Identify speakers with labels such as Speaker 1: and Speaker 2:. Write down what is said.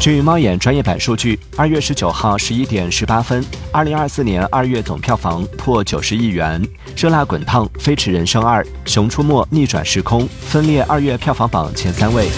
Speaker 1: 据猫眼专业版数据二月十九号十一点十八分二零二四年二月总票房破九十亿元热辣滚烫飞驰人生二熊出没逆转时空分列二月票房榜前三位。